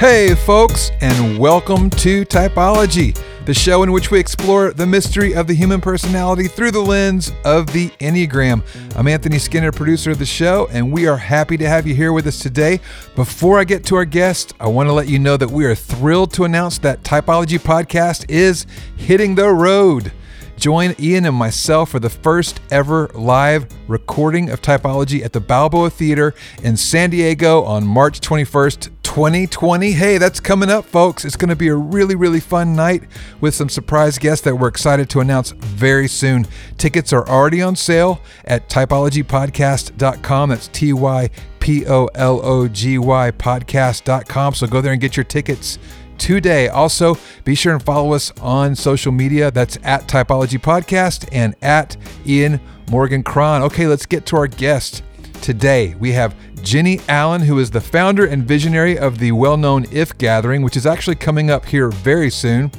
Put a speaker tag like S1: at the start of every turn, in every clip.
S1: Hey, folks, and welcome to Typology, the show in which we explore the mystery of the human personality through the lens of the Enneagram. I'm Anthony Skinner, producer of the show, and we are happy to have you here with us today. Before I get to our guest, I want to let you know that we are thrilled to announce that Typology Podcast is hitting the road. Join Ian and myself for the first ever live recording of Typology at the Balboa Theater in San Diego on March 21st, 2020. Hey, that's coming up, folks. It's going to be a really, really fun night with some surprise guests that we're excited to announce very soon. Tickets are already on sale at typologypodcast.com. That's T Y P O L O G Y podcast.com. So go there and get your tickets today. Also, be sure and follow us on social media. That's at Typology Podcast and at Ian Morgan Cron. Okay, let's get to our guest. Today, we have Jennie Allen, who is the founder and visionary of the well known IF Gathering, which is actually coming up here very soon.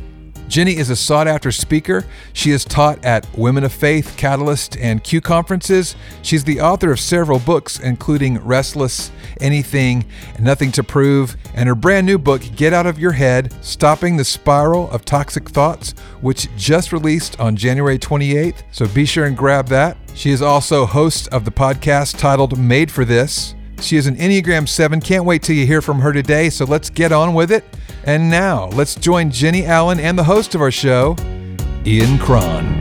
S1: Jennie is a sought after speaker. She has taught at Women of Faith, Catalyst, and Q conferences. She's the author of several books, including Restless, Anything, Nothing to Prove, and her brand new book, Get Out of Your Head Stopping the Spiral of Toxic Thoughts, which just released on January 28th. So be sure and grab that. She is also host of the podcast titled Made for This. She is an Enneagram 7. Can't wait till you hear from her today, so let's get on with it. And now, let's join Jennie Allen and the host of our show, Ian Cron.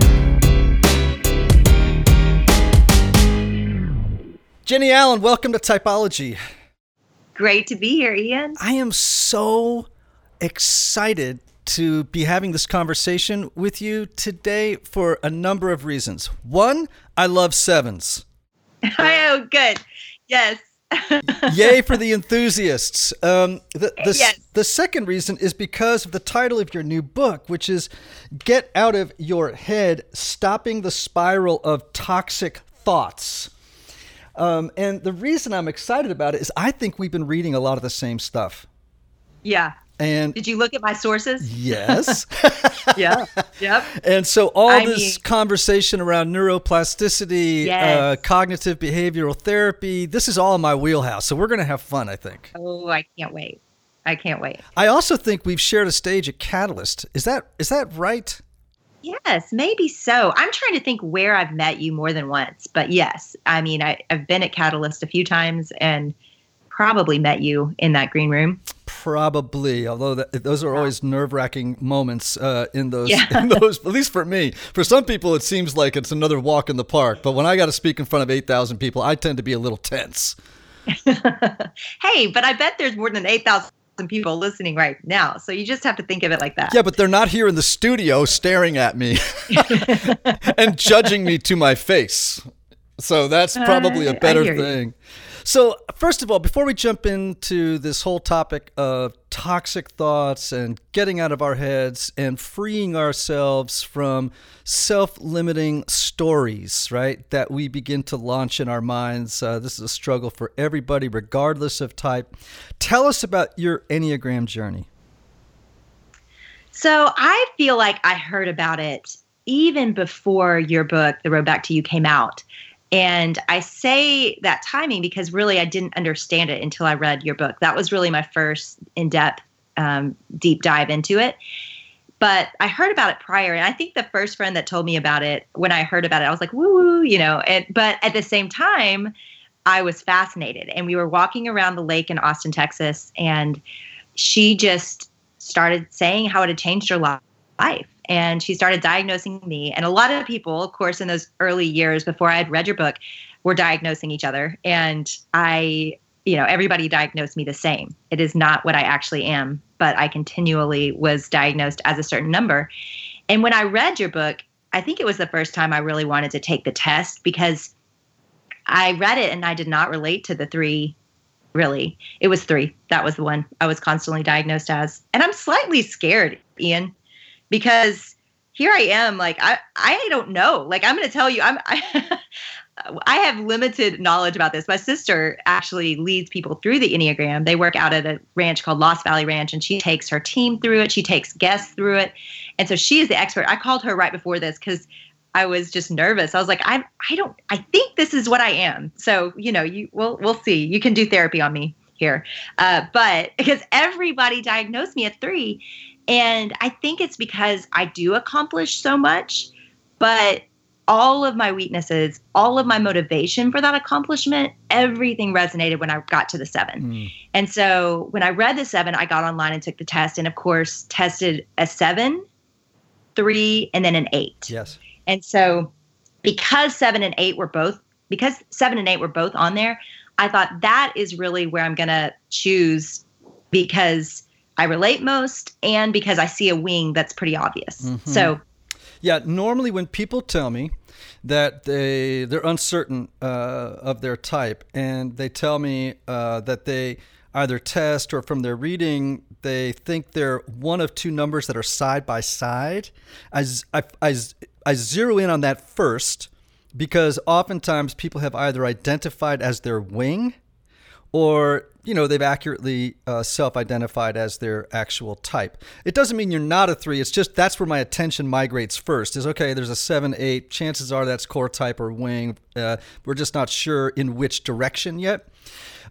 S2: Jennie Allen, welcome to Typology.
S3: Great to be here, Ian.
S2: I am so excited to be having this conversation with you today for a number of reasons. One, I love sevens.
S3: oh, good. Yes.
S2: Yay for the enthusiasts. Um, the, the, yes. the second reason is because of the title of your new book, which is Get Out of Your Head Stopping the Spiral of Toxic Thoughts. Um, and the reason I'm excited about it is I think we've been reading a lot of the same stuff.
S3: Yeah.
S2: And
S3: did you look at my sources?
S2: Yes.
S3: yeah. Yep.
S2: And so all I this mean, conversation around neuroplasticity, uh, yes. uh, cognitive behavioral therapy, this is all in my wheelhouse. So we're going to have fun, I think.
S3: Oh, I can't wait. I can't wait.
S2: I also think we've shared a stage at Catalyst. Is that is that right?
S3: Yes, maybe so. I'm trying to think where I've met you more than once, but yes, I mean, I, I've been at Catalyst a few times and probably met you in that green room.
S2: Probably, although that, those are always nerve-wracking moments uh, in those. Yeah. In those, at least for me. For some people, it seems like it's another walk in the park. But when I got to speak in front of eight thousand people, I tend to be a little tense.
S3: hey, but I bet there's more than eight thousand people listening right now. So you just have to think of it like that.
S2: Yeah, but they're not here in the studio staring at me and judging me to my face. So that's probably a better thing. You. So, first of all, before we jump into this whole topic of toxic thoughts and getting out of our heads and freeing ourselves from self limiting stories, right, that we begin to launch in our minds, uh, this is a struggle for everybody, regardless of type. Tell us about your Enneagram journey.
S3: So, I feel like I heard about it even before your book, The Road Back to You, came out. And I say that timing because really I didn't understand it until I read your book. That was really my first in depth, um, deep dive into it. But I heard about it prior. And I think the first friend that told me about it, when I heard about it, I was like, woo woo, you know. And, but at the same time, I was fascinated. And we were walking around the lake in Austin, Texas. And she just started saying how it had changed her life and she started diagnosing me. And a lot of people, of course, in those early years before I had read your book, were diagnosing each other. And I, you know, everybody diagnosed me the same. It is not what I actually am, but I continually was diagnosed as a certain number. And when I read your book, I think it was the first time I really wanted to take the test because I read it and I did not relate to the three really. It was three. That was the one I was constantly diagnosed as. And I'm slightly scared, Ian, because here I am like I I don't know. Like I'm going to tell you I'm I I have limited knowledge about this. My sister actually leads people through the Enneagram. They work out at a ranch called Lost Valley Ranch, and she takes her team through it. She takes guests through it, and so she is the expert. I called her right before this because I was just nervous. I was like, I I don't. I think this is what I am. So you know, you we'll we'll see. You can do therapy on me here. Uh, but because everybody diagnosed me at three. And I think it's because I do accomplish so much, but all of my weaknesses, all of my motivation for that accomplishment, everything resonated when I got to the seven. Mm. And so when I read the seven, I got online and took the test, and of course, tested a seven, three, and then an eight.
S2: Yes.
S3: And so because seven and eight were both, because seven and eight were both on there, I thought that is really where I'm going to choose because I relate most and because I see a wing that's pretty obvious. Mm-hmm. So,
S2: yeah, normally when people tell me that they they're uncertain uh, of their type, and they tell me uh, that they either test or from their reading they think they're one of two numbers that are side by side. I, I, I, I zero in on that first because oftentimes people have either identified as their wing or you know they've accurately uh, self-identified as their actual type. It doesn't mean you're not a three it's just that's where my attention migrates first is okay there's a seven eight chances are that's core type or wing uh, we're just not sure in which direction yet.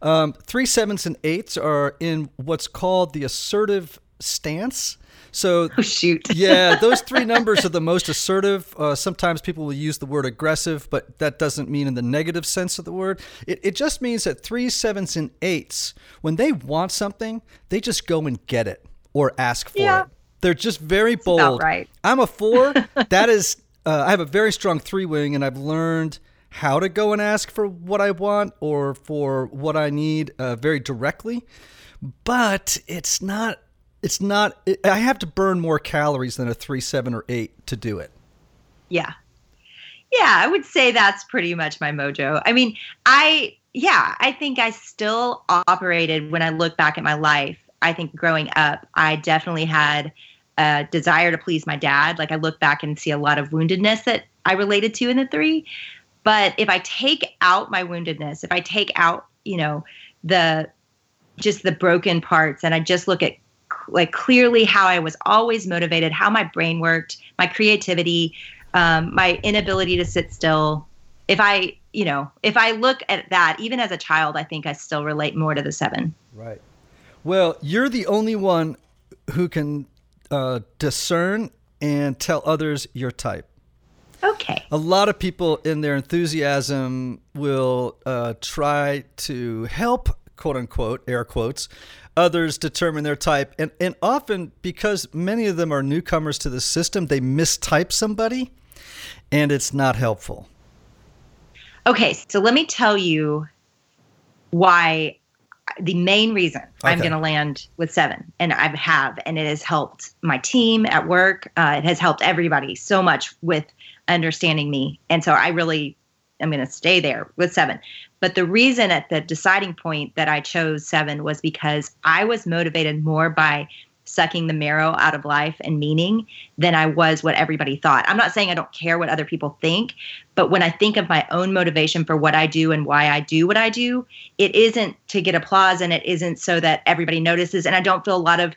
S2: Um, three sevens and eights are in what's called the assertive stance so,
S3: oh, shoot.
S2: yeah, those three numbers are the most assertive. Uh, sometimes people will use the word aggressive, but that doesn't mean in the negative sense of the word. It, it just means that three, sevens, and eights, when they want something, they just go and get it or ask for yeah. it. They're just very
S3: That's
S2: bold.
S3: right.
S2: I'm a four. that is, uh, I have a very strong three wing, and I've learned how to go and ask for what I want or for what I need uh, very directly. But it's not it's not it, i have to burn more calories than a 3 7 or 8 to do it.
S3: Yeah. Yeah i would say that's pretty much my mojo. I mean i yeah i think i still operated when i look back at my life i think growing up i definitely had a desire to please my dad. Like i look back and see a lot of woundedness that i related to in the three. But if i take out my woundedness if i take out you know the just the broken parts and i just look at like clearly how I was always motivated, how my brain worked, my creativity, um, my inability to sit still. If I, you know, if I look at that, even as a child, I think I still relate more to the seven.
S2: Right. Well, you're the only one who can uh, discern and tell others your type.
S3: Okay.
S2: A lot of people, in their enthusiasm, will uh, try to help, quote unquote, air quotes, others determine their type. And, and often, because many of them are newcomers to the system, they mistype somebody and it's not helpful.
S3: Okay, so let me tell you why the main reason okay. I'm going to land with seven, and I have, and it has helped my team at work. Uh, it has helped everybody so much with understanding me, and so I really am going to stay there with seven. But the reason at the deciding point that I chose seven was because I was motivated more by sucking the marrow out of life and meaning than I was what everybody thought. I'm not saying I don't care what other people think, but when I think of my own motivation for what I do and why I do what I do, it isn't to get applause and it isn't so that everybody notices. And I don't feel a lot of,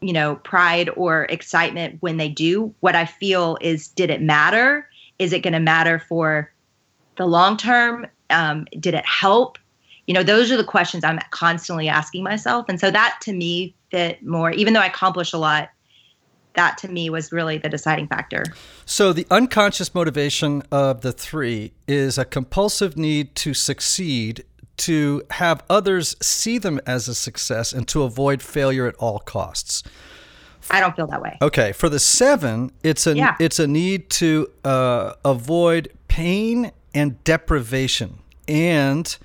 S3: you know, pride or excitement when they do. What I feel is, did it matter? Is it going to matter for the long term? Um, did it help? You know, those are the questions I'm constantly asking myself. And so that to me fit more, even though I accomplish a lot, that to me was really the deciding factor.
S2: So, the unconscious motivation of the three is a compulsive need to succeed, to have others see them as a success, and to avoid failure at all costs.
S3: I don't feel that way.
S2: Okay, for the seven, it's a yeah. it's a need to uh, avoid pain and deprivation and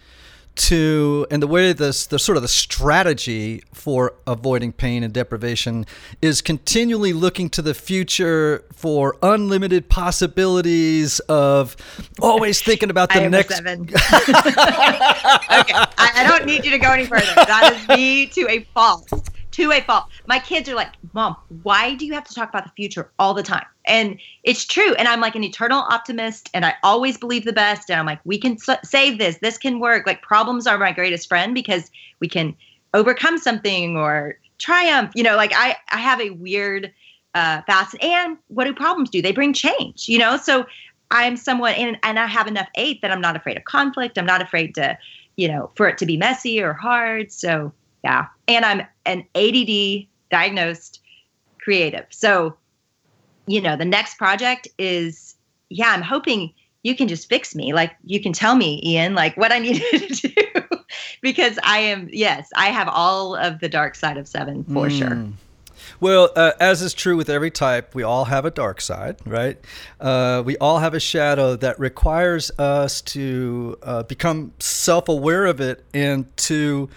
S2: to and the way this the sort of the strategy for avoiding pain and deprivation is continually looking to the future for unlimited possibilities of always thinking about the next
S3: seven. okay I, I, don't need you to go any further that is me to a fault to a fault. My kids are like, Mom, why do you have to talk about the future all the time? And it's true. And I'm like an eternal optimist and I always believe the best. And I'm like, we can save this. This can work. Like, problems are my greatest friend because we can overcome something or triumph. You know, like I, I have a weird uh, fast. And what do problems do? They bring change, you know? So I'm somewhat, and, and I have enough eight that I'm not afraid of conflict. I'm not afraid to, you know, for it to be messy or hard. So yeah. And I'm an ADD diagnosed creative. So, you know, the next project is, yeah, I'm hoping you can just fix me. Like you can tell me, Ian, like what I need to do. because I am, yes, I have all of the dark side of seven for mm. sure.
S2: Well, uh, as is true with every type, we all have a dark side, right? Uh, we all have a shadow that requires us to uh, become self aware of it and to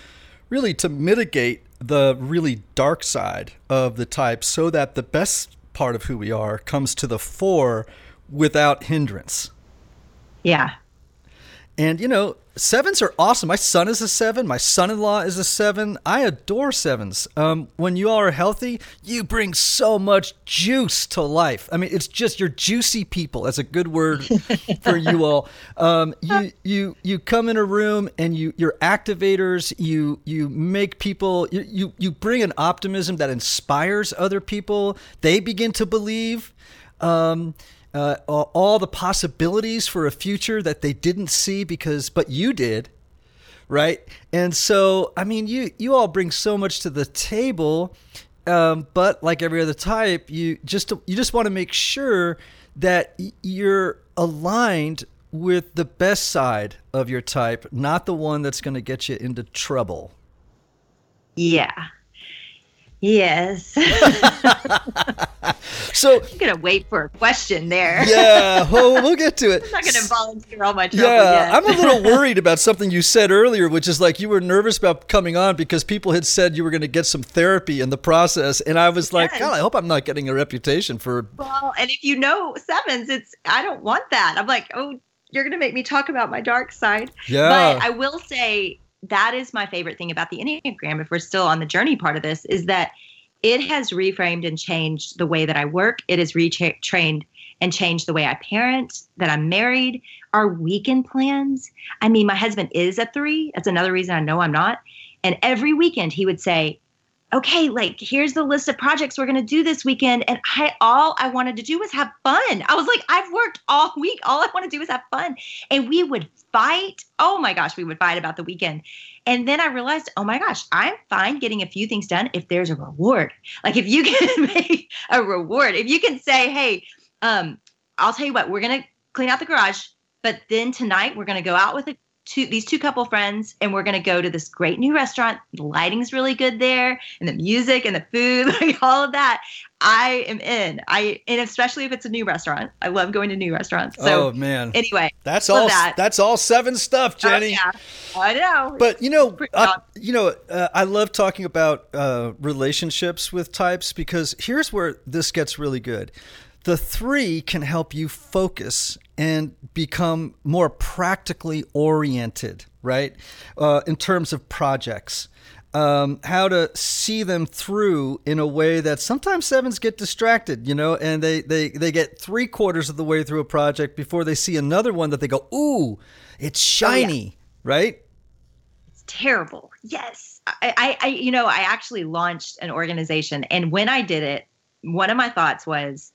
S2: really to mitigate the really dark side of the type so that the best part of who we are comes to the fore without hindrance.
S3: Yeah.
S2: And you know, sevens are awesome. My son is a seven. My son-in-law is a seven. I adore sevens. Um, when you all are healthy, you bring so much juice to life. I mean, it's just you're juicy people. That's a good word for you all. Um, you you you come in a room and you you're activators. You you make people. You you you bring an optimism that inspires other people. They begin to believe. Um, uh, all the possibilities for a future that they didn't see because, but you did, right? And so, I mean, you you all bring so much to the table, um, but like every other type, you just you just want to make sure that you're aligned with the best side of your type, not the one that's going to get you into trouble.
S3: Yeah. Yes.
S2: so
S3: I'm gonna wait for a question there.
S2: yeah, well, we'll get to it.
S3: I'm not gonna volunteer all my trouble.
S2: Yeah. I'm a little worried about something you said earlier, which is like you were nervous about coming on because people had said you were going to get some therapy in the process, and I was like, yes. God, I hope I'm not getting a reputation for.
S3: Well, and if you know sevens, it's I don't want that. I'm like, oh, you're gonna make me talk about my dark side.
S2: Yeah.
S3: But I will say that is my favorite thing about the Enneagram, if we're still on the journey part of this, is that it has reframed and changed the way that I work. It has retrained and changed the way I parent, that I'm married, our weekend plans. I mean, my husband is a three. That's another reason I know I'm not. And every weekend he would say, okay, like here's the list of projects we're gonna do this weekend. And I all I wanted to do was have fun. I was like, I've worked all week. All I want to do is have fun. And we would fight. Oh my gosh, we would fight about the weekend. And then I realized, oh my gosh, I'm fine getting a few things done if there's a reward. Like if you can make a reward, if you can say, hey, um, I'll tell you what, we're gonna clean out the garage, but then tonight we're gonna go out with a two these two couple friends and we're going to go to this great new restaurant. The lighting's really good there and the music and the food like all of that. I am in. I and especially if it's a new restaurant. I love going to new restaurants. So
S2: oh man.
S3: anyway
S2: that's all that. that's all seven stuff oh, jennie.
S3: oh, yeah. i know.
S2: But you know uh, you know uh, i love talking about uh, relationships with types because here's where this gets really good. The three can help you focus and become more practically oriented, right? Uh, in terms of projects. Um, how to see them through in a way that sometimes sevens get distracted, you know, and they, they, they get three quarters of the way through a project before they see another one that they go, ooh, it's shiny, oh, yeah. right?
S3: It's terrible. Yes. I, I, I, you know, I actually launched an organization, and when I did it, one of my thoughts was,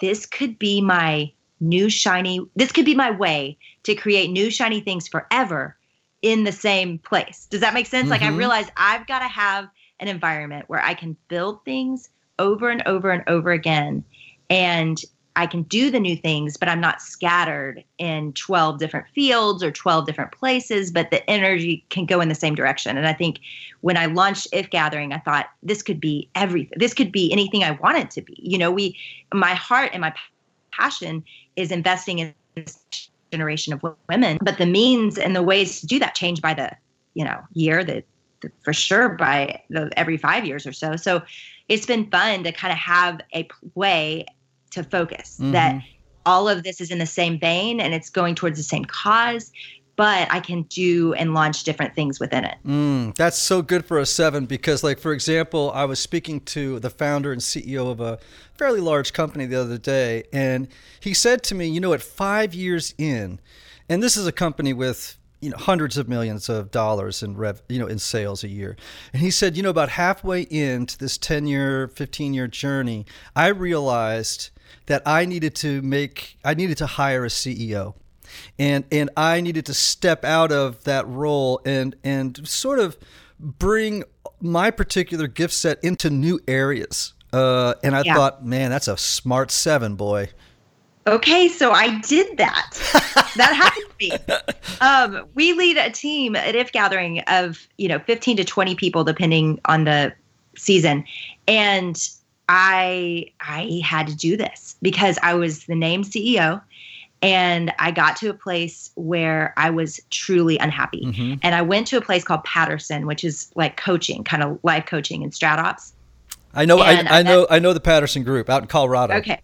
S3: this could be my new shiny this could be my way to create new shiny things forever in the same place does that make sense mm-hmm. like i mm-hmm. realized i've got to have an environment where i can build things over and over and over again and i can do the new things but i'm not scattered in 12 different fields or 12 different places but the energy can go in the same direction and i think when i launched if gathering i thought this could be everything this could be anything i want it to be you know we my heart and my passion is investing in this generation of women. But the means and the ways to do that change by the, you know, year that for sure by the, every five years or so. So it's been fun to kind of have a way to focus mm-hmm. that all of this is in the same vein and it's going towards the same cause but I can do and launch different things within it.
S2: Mm, that's so good for a seven because, like, for example, I was speaking to the founder and CEO of a fairly large company the other day, and he said to me, you know, at five years in, and this is a company with you know hundreds of millions of dollars in rev, you know in sales a year and he said you know about halfway into this 10 year 15 year journey i realized that i needed to make i needed to hire a ceo and and I needed to step out of that role and and sort of bring my particular gift set into new areas. Uh, and I yeah. thought, man, that's a smart seven, boy.
S3: Okay, so I did that. that happened to me. Um, we lead a team at If Gathering of you know 15 to 20 people, depending on the season, and I I had to do this because I was the named CEO and I got to a place where I was truly unhappy. Mm-hmm. And I went to a place called Paterson, which is like coaching, kind of life coaching and StratOps.
S2: I know I, I, I, know I know the Paterson group out in Colorado.
S3: Okay.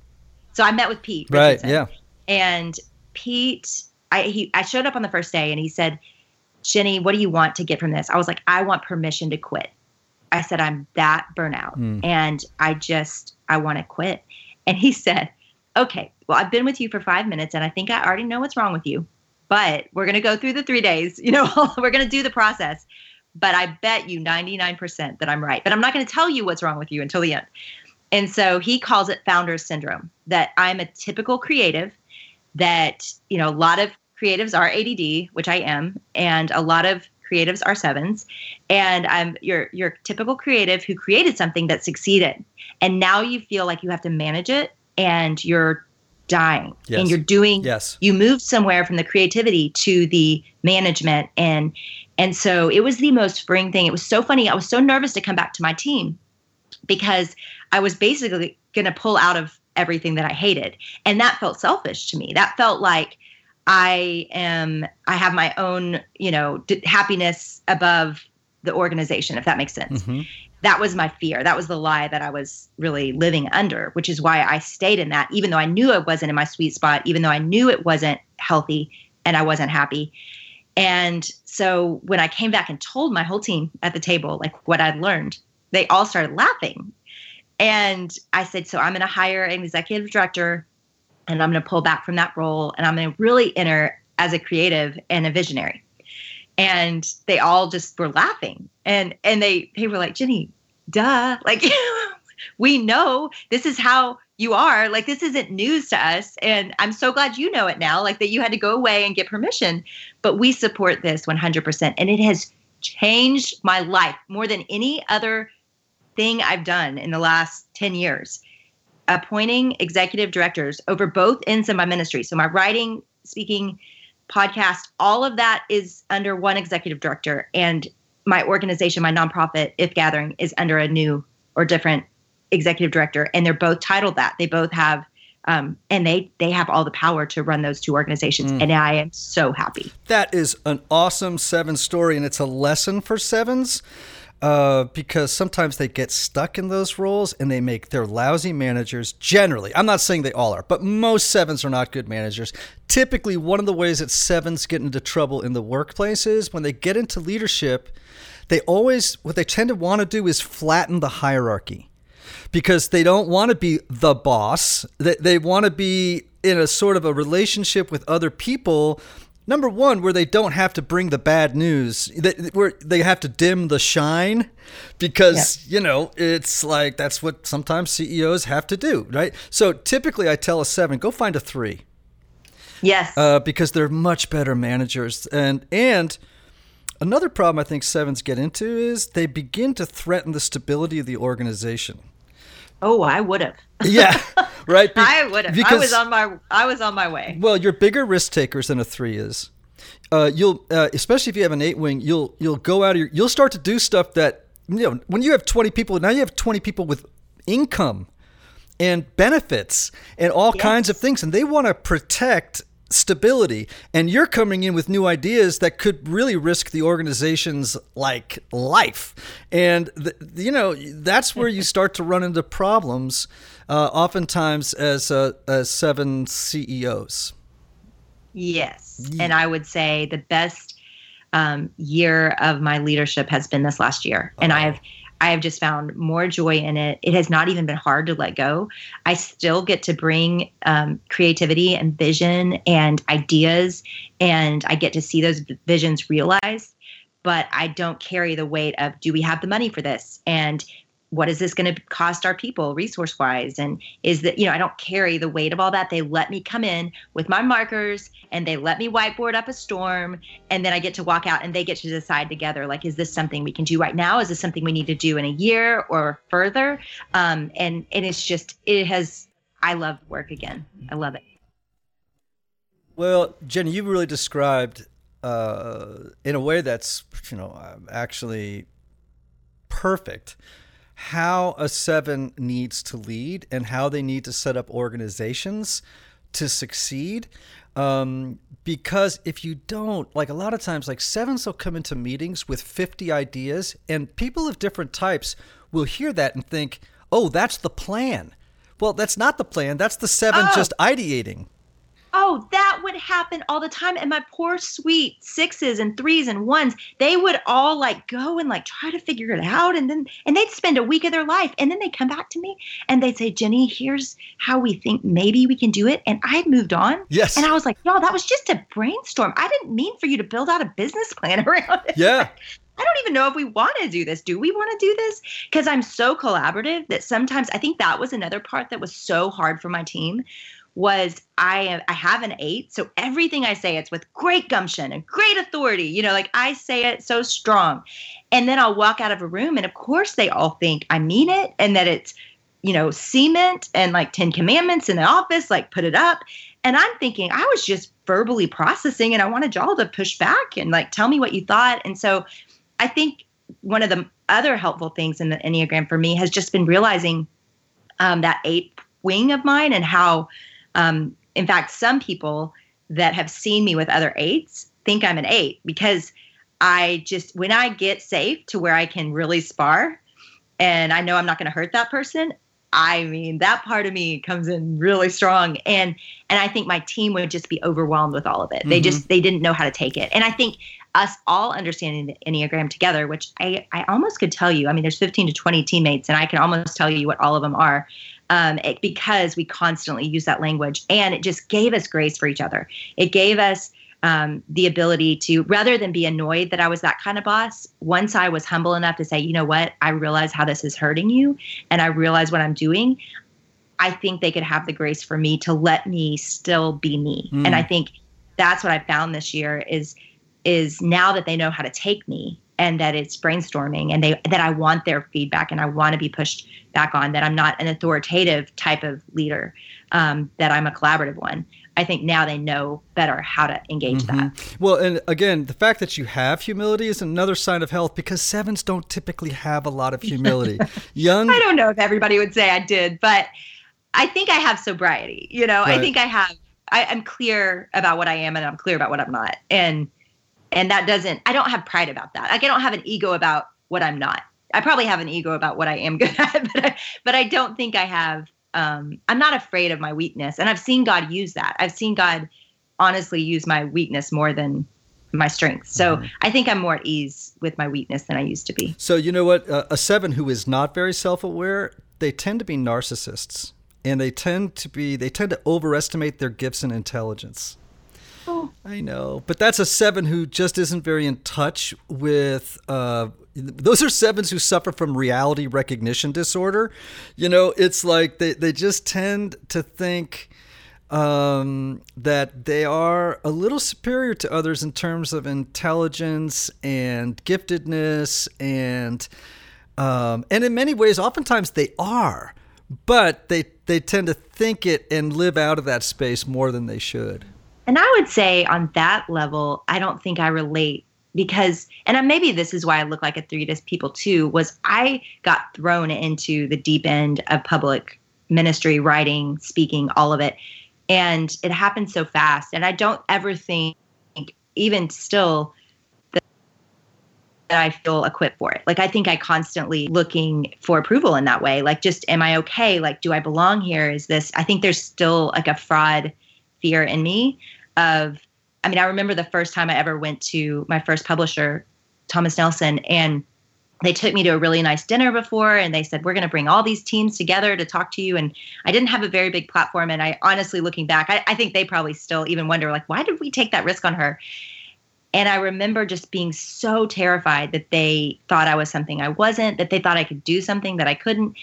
S3: So I met with Pete.
S2: Right, yeah.
S3: And Pete I he I showed up on the first day and he said, "Jennie, what do you want to get from this?" I was like, "I want permission to quit." I said, "I'm that burnout mm. and I just I want to quit." And he said, "Okay, well, I've been with you for five minutes and I think I already know what's wrong with you, but we're going to go through the three days. You know, we're going to do the process. But I bet you 99% that I'm right. But I'm not going to tell you what's wrong with you until the end. And so he calls it founder's syndrome that I'm a typical creative, that, you know, a lot of creatives are ADD, which I am, and a lot of creatives are sevens and i'm your your typical creative who created something that succeeded and now you feel like you have to manage it and you're dying. Yes. and you're doing
S2: yes.
S3: you moved somewhere from the creativity to the management. And and so it was the most freeing thing. It was so funny. I was so nervous to come back to my team because i was basically going to pull out of everything that i hated. And that felt selfish to me. That felt like i am i have my own you know d- happiness above the organization if that makes sense. Mm-hmm that was my fear. That was the lie that I was really living under, which is why I stayed in that, even though I knew I wasn't in my sweet spot, even though I knew it wasn't healthy and I wasn't happy. And so when I came back and told my whole team at the table, like what I'd learned, they all started laughing. And I said, So I'm going to hire an executive director and I'm going to pull back from that role and I'm going to really enter as a creative and a visionary and they all just were laughing and and they they were like jennie duh. Like we know this is how you are. Like this isn't news to us. And i'm so glad you know it now like that you had to go away and get permission. But we support this 100% and it has changed my life more than any other thing i've done in the last 10 years. Appointing executive directors over both ends of my ministry. So my writing speaking podcast, all of that is under one executive director. And my organization, my nonprofit, If Gathering, is under a new or different executive director. And they're both titled that. They both have um, and they they have all the power to run those two organizations mm. and i am so happy
S2: that is an awesome seven story and it's a lesson for sevens uh, because sometimes they get stuck in those roles and they make their lousy managers. Generally, I'm not saying they all are, but most sevens are not good managers. Typically, one of the ways that sevens get into trouble in the workplace is when they get into leadership, they always, what they tend to want to do is flatten the hierarchy because they don't want to be the boss. They, they want to be in a sort of a relationship with other people number one where they don't have to bring the bad news. Where they have to dim the shine because yeah. you know it's like that's what sometimes ceos have to do right? So typically i tell a seven go find a three.
S3: Yes.
S2: Uh, because they're much better managers. And and another problem i think sevens get into is they begin to threaten the stability of the organization
S3: Oh, I would have.
S2: yeah, right.
S3: Be- I would have. I was on my. I was on my way.
S2: Well, you're bigger risk takers than a three is. Uh, you'll, uh, especially if you have an eight wing, you'll you'll go out of your. You'll start to do stuff that you know when you have 20 people. Now you have 20 people with income and benefits and all yes. kinds of things, and they want to protect stability and you're coming in with new ideas that could really risk the organization's like life and the, you know that's where you start to run into problems uh, oftentimes as uh, as seven CEOs
S3: yes yeah. and I would say the best um, year of my leadership has been this last year and uh-huh. I've I have just found more joy in it. It has not even been hard to let go. I still get to bring um, creativity and vision and ideas, and I get to see those visions realized. But I don't carry the weight of do we have the money for this? And what is this going to cost our people resource wise and is that you know i don't carry the weight of all that. They let me come in with my markers and they let me whiteboard up a storm and then i get to walk out and they get to decide together like is this something we can do right now? Is this something we need to do in a year or further? Um, and and it's just it has i love work again. I love it.
S2: Well jennie you really described uh, in a way that's you know actually perfect how a seven needs to lead and how they need to set up organizations to succeed. Um, because if you don't, like a lot of times, like sevens will come into meetings with 50 ideas, and people of different types will hear that and think, oh, that's the plan. Well, that's not the plan. That's the seven oh. just ideating.
S3: Oh, that would happen all the time. And my poor sweet sixes and threes and ones, they would all like go and like try to figure it out. And then, and they'd spend a week of their life. And then they'd come back to me and they'd say, Jennie, here's how we think maybe we can do it. And I had moved on.
S2: Yes.
S3: And I was like, no, that was just a brainstorm. I didn't mean for you to build out a business plan around it.
S2: Yeah.
S3: I don't even know if we want to do this. Do we want to do this? Because I'm so collaborative that sometimes I think that was another part that was so hard for my team was I I have an eight, so everything I say it's with great gumption and great authority. You know, like I say it so strong, and then I'll walk out of a room, and of course they all think I mean it, and that it's you know cement and like Ten Commandments in the office, like put it up, and I'm thinking I was just verbally processing, and I wanted y'all to push back and like tell me what you thought, and so I think one of the other helpful things in the Enneagram for me has just been realizing um, that eight wing of mine and how um, in fact, some people that have seen me with other eights think I'm an eight because I just, when I get safe to where I can really spar and I know I'm not going to hurt that person, I mean, that part of me comes in really strong. And, and I think my team would just be overwhelmed with all of it. Mm-hmm. They just, they didn't know how to take it. And I think us all understanding the Enneagram together, which I, I almost could tell you, I mean, there's 15 to 20 teammates and I can almost tell you what all of them are um, it, because we constantly use that language. And it just gave us grace for each other. It gave us um, the ability to, rather than be annoyed that I was that kind of boss, once I was humble enough to say, you know what, I realize how this is hurting you and I realize what I'm doing. I think they could have the grace for me to let me still be me. Mm. And I think that's what I found this year is is now that they know how to take me and that it's brainstorming and they that I want their feedback and I want to be pushed back on that I'm not an authoritative type of leader um, that I'm a collaborative one. I think now they know better how to engage mm-hmm. that.
S2: Well, and again, the fact that you have humility is another sign of health because sevens don't typically have a lot of humility. Young
S3: I don't know if everybody would say I did, but I think I have sobriety. You know, right. I think I have I, I'm clear about what I am and I'm clear about what I'm not. And and that doesn't i don't have pride about that. Like i don't have an ego about what i'm not. I probably have an ego about what i am good at but I, but I don't think i have um, i'm not afraid of my weakness. And i've seen god use that. I've seen god honestly use my weakness more than my strength. So mm-hmm. i think i'm more at ease with my weakness than i used to be.
S2: So you know what? Uh, a seven who is not very self-aware they tend to be narcissists. And they tend to be they tend to overestimate their gifts and intelligence Oh. I know, but that's a seven who just isn't very in touch with. Uh, those are sevens who suffer from reality recognition disorder. You know, it's like they, they just tend to think um, that they are a little superior to others in terms of intelligence and giftedness, and um, and in many ways, oftentimes they are, but they they tend to think it and live out of that space more than they should.
S3: And I would say on that level, I don't think I relate because, and maybe this is why I look like a three to people too, was I got thrown into the deep end of public ministry, writing, speaking, all of it. And it happened so fast. And I don't ever think, even still, that I feel equipped for it. Like I think I constantly looking for approval in that way. Like just am I okay? Like do I belong here? Is this I think there's still like a fraud fear in me of I mean, I remember the first time I ever went to my first publisher, Thomas Nelson, and they took me to a really nice dinner before and they said, We're going to bring all these teams together to talk to you. And I didn't have a very big platform. And I honestly, looking back, I, I think they probably still even wonder, like, why did we take that risk on her? And I remember just being so terrified that they thought I was something I wasn't, that they thought I could do something that I couldn't.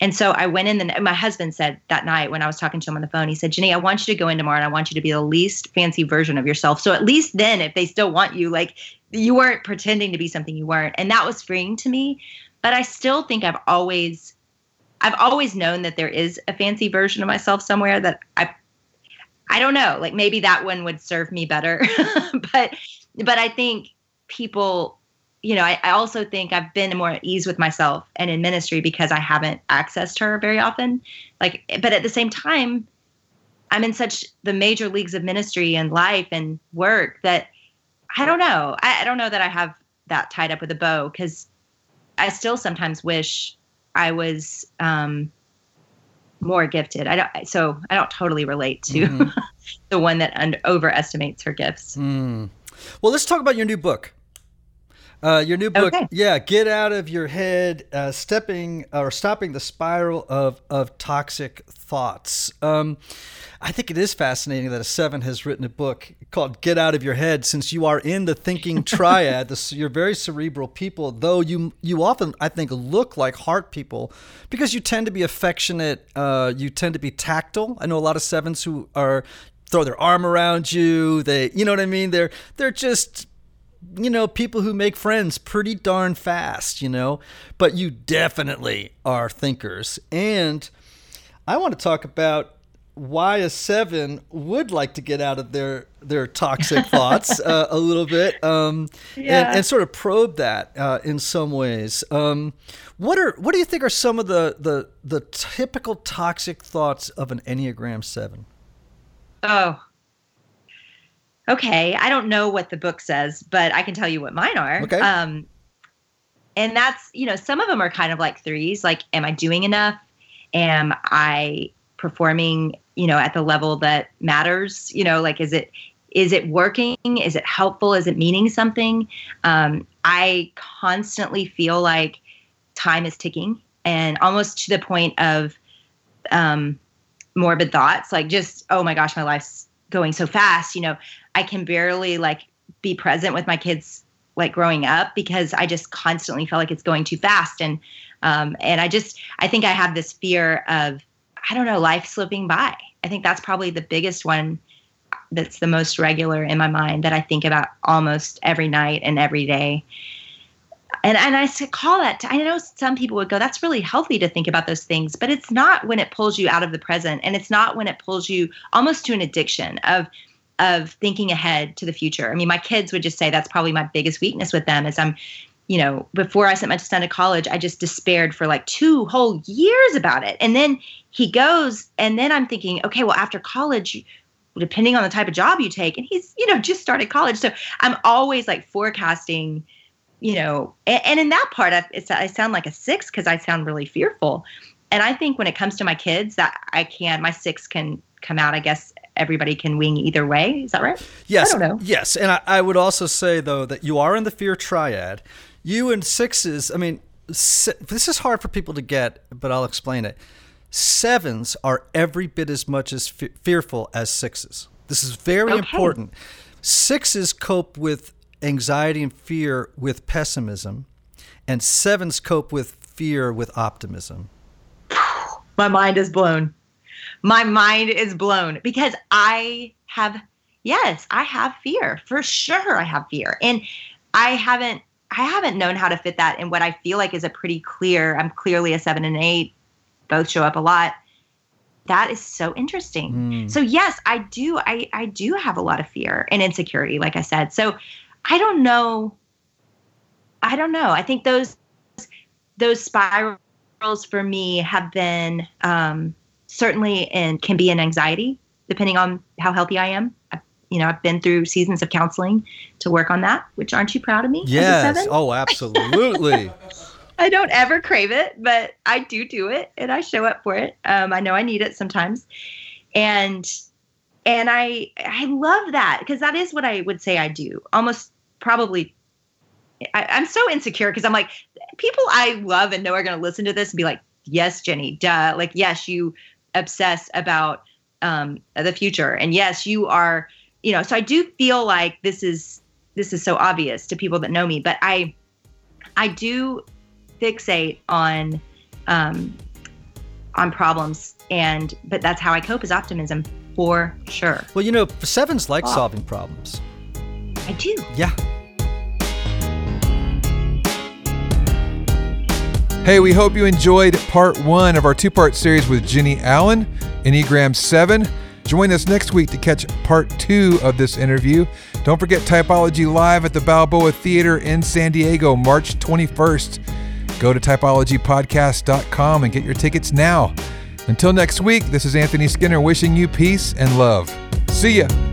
S3: And so I went in, and my husband said that night when I was talking to him on the phone, he said, Jennie, I want you to go in tomorrow and I want you to be the least fancy version of yourself. So at least then, if they still want you, like you weren't pretending to be something you weren't. And that was freeing to me. But I still think I've always, I've always known that there is a fancy version of myself somewhere that I, I don't know, like maybe that one would serve me better. but, but I think people you know, I, I, also think I've been more at ease with myself and in ministry because I haven't accessed her very often. Like, but at the same time, I'm in such the major leagues of ministry and life and work that I don't know. I, I don't know that I have that tied up with a bow because I still sometimes wish I was um, more gifted. I don't. So I don't totally relate to mm-hmm. the one that un- overestimates her gifts.
S2: Mm. Well, let's talk about your new book. Uh, your new book, okay. yeah, get out of your head, uh, stepping or stopping the spiral of of toxic thoughts. Um, I think it is fascinating that a seven has written a book called "Get Out of Your Head," since you are in the thinking triad. this, you're very cerebral people, though you you often I think look like heart people because you tend to be affectionate. Uh, you tend to be tactile. I know a lot of sevens who are throw their arm around you. They, you know what I mean? They're they're just you know, people who make friends pretty darn fast, you know, but you definitely are thinkers. And I want to talk about why a seven would like to get out of their their toxic thoughts uh, a little bit um, yeah. and, and, sort of probe that uh, in some ways. Um, what are what do you think are some of the, the the typical toxic thoughts of an Enneagram seven?
S3: Oh, okay, I don't know what the book says, but I can tell you what mine are.
S2: Okay.
S3: Um, and that's, you know, some of them are kind of like threes, like, am I doing enough? Am I performing, you know, at the level that matters? You know, like, is it, is it working? Is it helpful? Is it meaning something? Um, I constantly feel like time is ticking and almost to the point of um, morbid thoughts, like just, oh my gosh, my life's going so fast. You know, I can barely like be present with my kids like growing up because I just constantly feel like it's going too fast and um, and I just I think I have this fear of I don't know life slipping by. I think that's probably the biggest one that's the most regular in my mind that I think about almost every night and every day. And and I call that I know some people would go that's really healthy to think about those things, but it's not when it pulls you out of the present and it's not when it pulls you almost to an addiction of of thinking ahead to the future. I mean, my kids would just say that's probably my biggest weakness with them is I'm, you know, before I sent my son to college, I just despaired for like two whole years about it. And then he goes, and then I'm thinking, okay, well, after college, depending on the type of job you take, and he's, you know, just started college. So I'm always like forecasting, you know, and, and in that part, I, I sound like a six because I sound really fearful. And I think when it comes to my kids, that I can, my six can come out, I guess, everybody can wing either way. Is that right?
S2: Yes.
S3: I don't know.
S2: Yes. And I, I would also say, though, that you are in the fear triad. You and sixes, I mean, this is hard for people to get, but I'll explain it. Sevens are every bit as much as fearful as sixes. This is very okay. important. Sixes cope with anxiety and fear with pessimism, and sevens cope with fear with optimism.
S3: My mind is blown my mind is blown because I have, yes, I have fear for sure. I have fear. And I haven't, I haven't known how to fit that in what I feel like is a pretty clear, I'm clearly a seven and eight, both show up a lot. That is so interesting. Mm. So yes, I do. I, I do have a lot of fear and insecurity, like I said. So I don't know. I don't know. I think those those spirals for me have been um, certainly and can be an anxiety depending on how healthy I am. I, you know, I've been through seasons of counseling to work on that. Which aren't you proud of me?
S2: Yes. Oh, absolutely.
S3: I don't ever crave it, but I do do it, and I show up for it. Um, I know I need it sometimes, and and I I love that because that is what I would say I do. Almost probably, I, I'm so insecure because I'm like people I love and know are going to listen to this and be like, yes, Jennie, duh. Like, yes, you obsess about um, the future. And yes, you are, you know, so I do feel like this is this is so obvious to people that know me, but I I do fixate on um, on problems and but that's how I cope is optimism for sure.
S2: Well, you know, sevens like solving problems.
S3: I do.
S2: Yeah.
S1: Hey, we hope you enjoyed part one of our two part series with Jennie Allen, Enneagram 7. Join us next week to catch part two of this interview. Don't forget Typology Live at the Balboa Theater in San Diego, March 21st. Go to typologypodcast.com and get your tickets now. Until next week, this is Anthony Skinner wishing you peace and love. See ya.